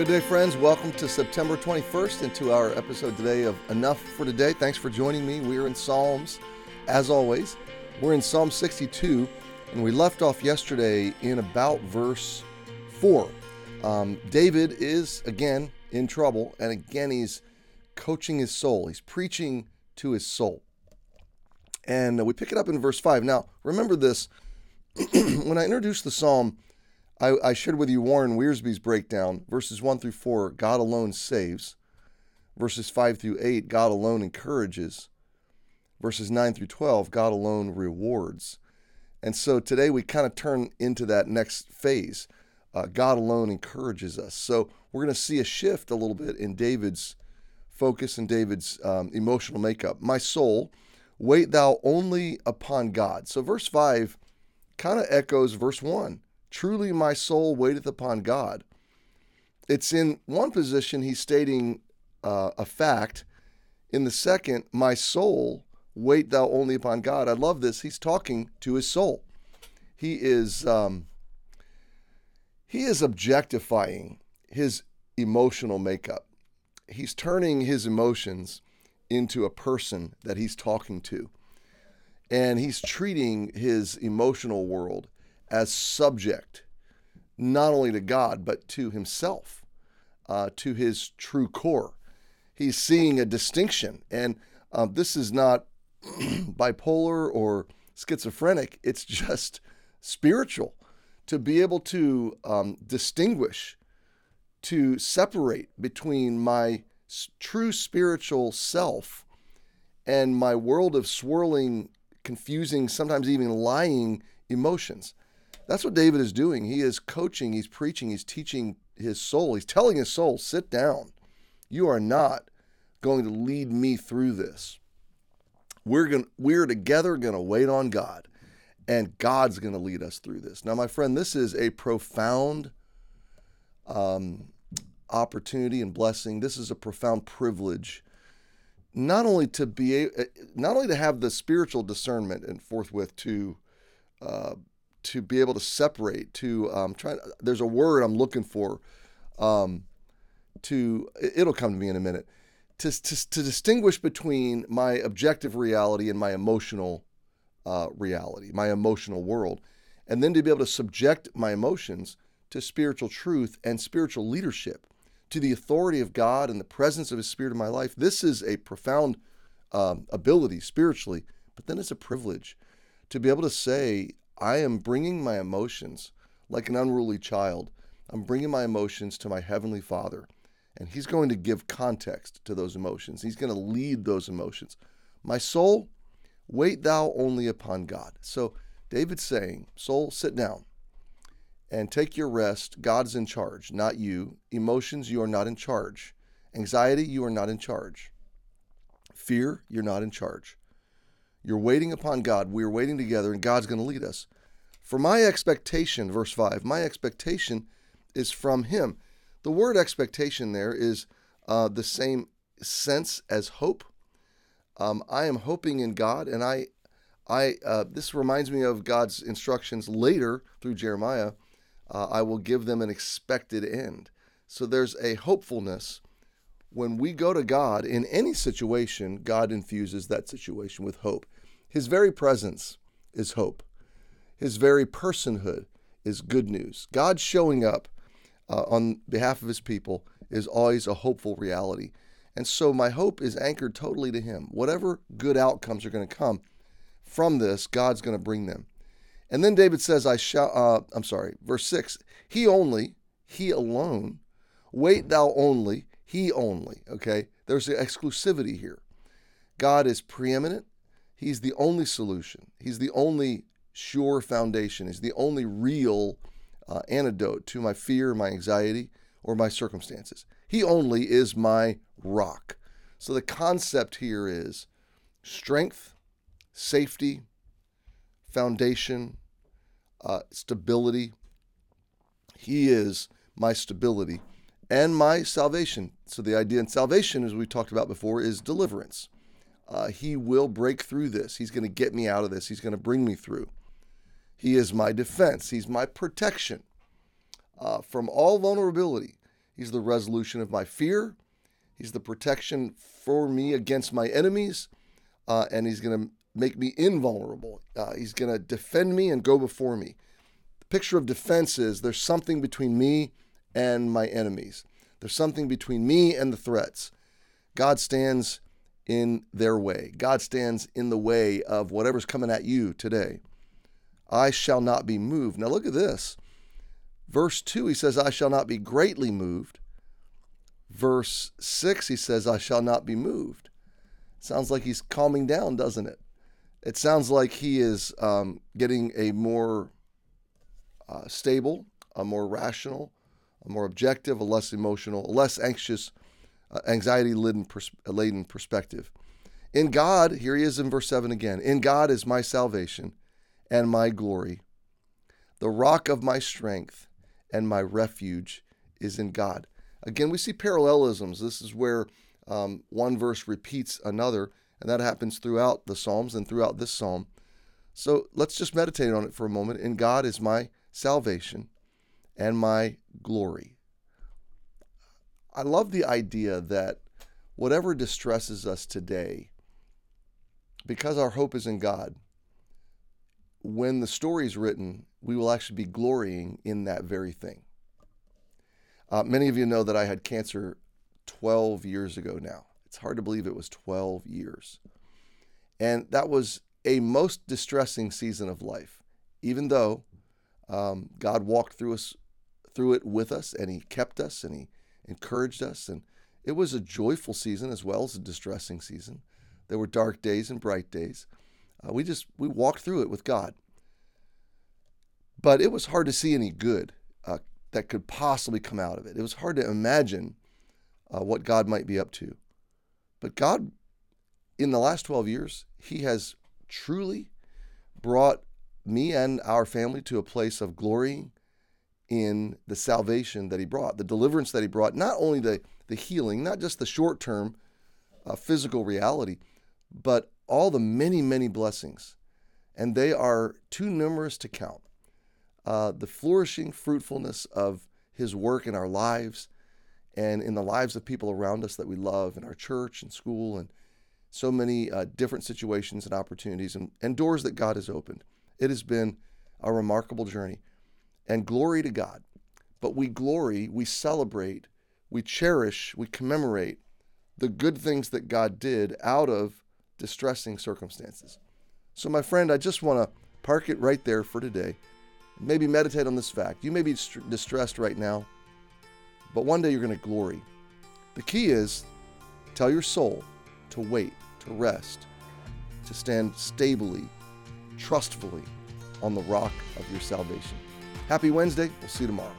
Good day, friends. Welcome to September 21st and to our episode today of Enough for Today. Thanks for joining me. We are in Psalms, as always. We're in Psalm 62, and we left off yesterday in about verse 4. Um, David is again in trouble, and again he's coaching his soul, he's preaching to his soul. And we pick it up in verse 5. Now, remember this when I introduced the psalm, I, I shared with you Warren Wiersbe's breakdown. Verses 1 through 4, God alone saves. Verses 5 through 8, God alone encourages. Verses 9 through 12, God alone rewards. And so today we kind of turn into that next phase. Uh, God alone encourages us. So we're going to see a shift a little bit in David's focus and David's um, emotional makeup. My soul, wait thou only upon God. So verse 5 kind of echoes verse 1. Truly my soul waiteth upon God. It's in one position he's stating uh, a fact. In the second, my soul wait thou only upon God. I love this. He's talking to his soul. He is um, he is objectifying his emotional makeup. He's turning his emotions into a person that he's talking to. And he's treating his emotional world as subject, not only to God, but to himself, uh, to his true core. He's seeing a distinction. And uh, this is not bipolar or schizophrenic, it's just spiritual. To be able to um, distinguish, to separate between my true spiritual self and my world of swirling, confusing, sometimes even lying emotions. That's what David is doing. He is coaching, he's preaching, he's teaching his soul. He's telling his soul, sit down. You are not going to lead me through this. We're going we're together going to wait on God and God's going to lead us through this. Now my friend, this is a profound um, opportunity and blessing. This is a profound privilege not only to be not only to have the spiritual discernment and forthwith to uh, to be able to separate to um, try there's a word i'm looking for um, to it'll come to me in a minute to, to, to distinguish between my objective reality and my emotional uh, reality my emotional world and then to be able to subject my emotions to spiritual truth and spiritual leadership to the authority of god and the presence of his spirit in my life. This is a profound um, ability spiritually but then it's a privilege to be able to say I am bringing my emotions like an unruly child. I'm bringing my emotions to my Heavenly Father, and He's going to give context to those emotions. He's going to lead those emotions. My soul, wait thou only upon God. So David's saying, Soul, sit down and take your rest. God's in charge, not you. Emotions, you are not in charge. Anxiety, you are not in charge. Fear, you're not in charge. You're waiting upon God. We're waiting together, and God's going to lead us. For my expectation, verse 5, my expectation is from Him. The word expectation there is uh, the same sense as hope. Um, I am hoping in God, and I, I uh, this reminds me of God's instructions later through Jeremiah. Uh, I will give them an expected end. So there's a hopefulness when we go to God in any situation, God infuses that situation with hope. His very presence is hope. His very personhood is good news. God showing up uh, on behalf of his people is always a hopeful reality. And so my hope is anchored totally to him. Whatever good outcomes are going to come from this, God's going to bring them. And then David says, I shall, uh, I'm sorry, verse 6 He only, He alone, wait thou only he only, okay? There's an exclusivity here. God is preeminent. He's the only solution. He's the only sure foundation. He's the only real uh, antidote to my fear, my anxiety, or my circumstances. He only is my rock. So the concept here is strength, safety, foundation, uh, stability. He is my stability and my salvation. So, the idea in salvation, as we talked about before, is deliverance. Uh, he will break through this. He's going to get me out of this. He's going to bring me through. He is my defense. He's my protection uh, from all vulnerability. He's the resolution of my fear. He's the protection for me against my enemies. Uh, and He's going to make me invulnerable. Uh, he's going to defend me and go before me. The picture of defense is there's something between me and my enemies, there's something between me and the threats. God stands in their way, God stands in the way of whatever's coming at you today. I shall not be moved. Now look at this. Verse 2, he says, I shall not be greatly moved. Verse 6, he says, I shall not be moved. Sounds like he's calming down, doesn't it? It sounds like he is um, getting a more uh, stable, a more rational, more objective, a less emotional, a less anxious, uh, anxiety laden, pers- laden perspective. In God, here he is in verse 7 again In God is my salvation and my glory. The rock of my strength and my refuge is in God. Again, we see parallelisms. This is where um, one verse repeats another. And that happens throughout the Psalms and throughout this psalm. So let's just meditate on it for a moment. In God is my salvation and my glory. I love the idea that whatever distresses us today, because our hope is in God, when the story is written, we will actually be glorying in that very thing. Uh, many of you know that I had cancer 12 years ago now. It's hard to believe it was 12 years. And that was a most distressing season of life, even though um, God walked through us through it with us and he kept us and he encouraged us and it was a joyful season as well as a distressing season. There were dark days and bright days. Uh, we just we walked through it with God. But it was hard to see any good uh, that could possibly come out of it. It was hard to imagine uh, what God might be up to. But God, in the last 12 years, He has truly brought me and our family to a place of glorying in the salvation that He brought, the deliverance that He brought, not only the, the healing, not just the short term uh, physical reality, but all the many, many blessings. And they are too numerous to count. Uh, the flourishing fruitfulness of His work in our lives and in the lives of people around us that we love in our church and school and so many uh, different situations and opportunities and, and doors that God has opened. It has been a remarkable journey. And glory to God. But we glory, we celebrate, we cherish, we commemorate the good things that God did out of distressing circumstances. So, my friend, I just want to park it right there for today. Maybe meditate on this fact. You may be distressed right now but one day you're going to glory. The key is tell your soul to wait, to rest, to stand stably, trustfully on the rock of your salvation. Happy Wednesday. We'll see you tomorrow.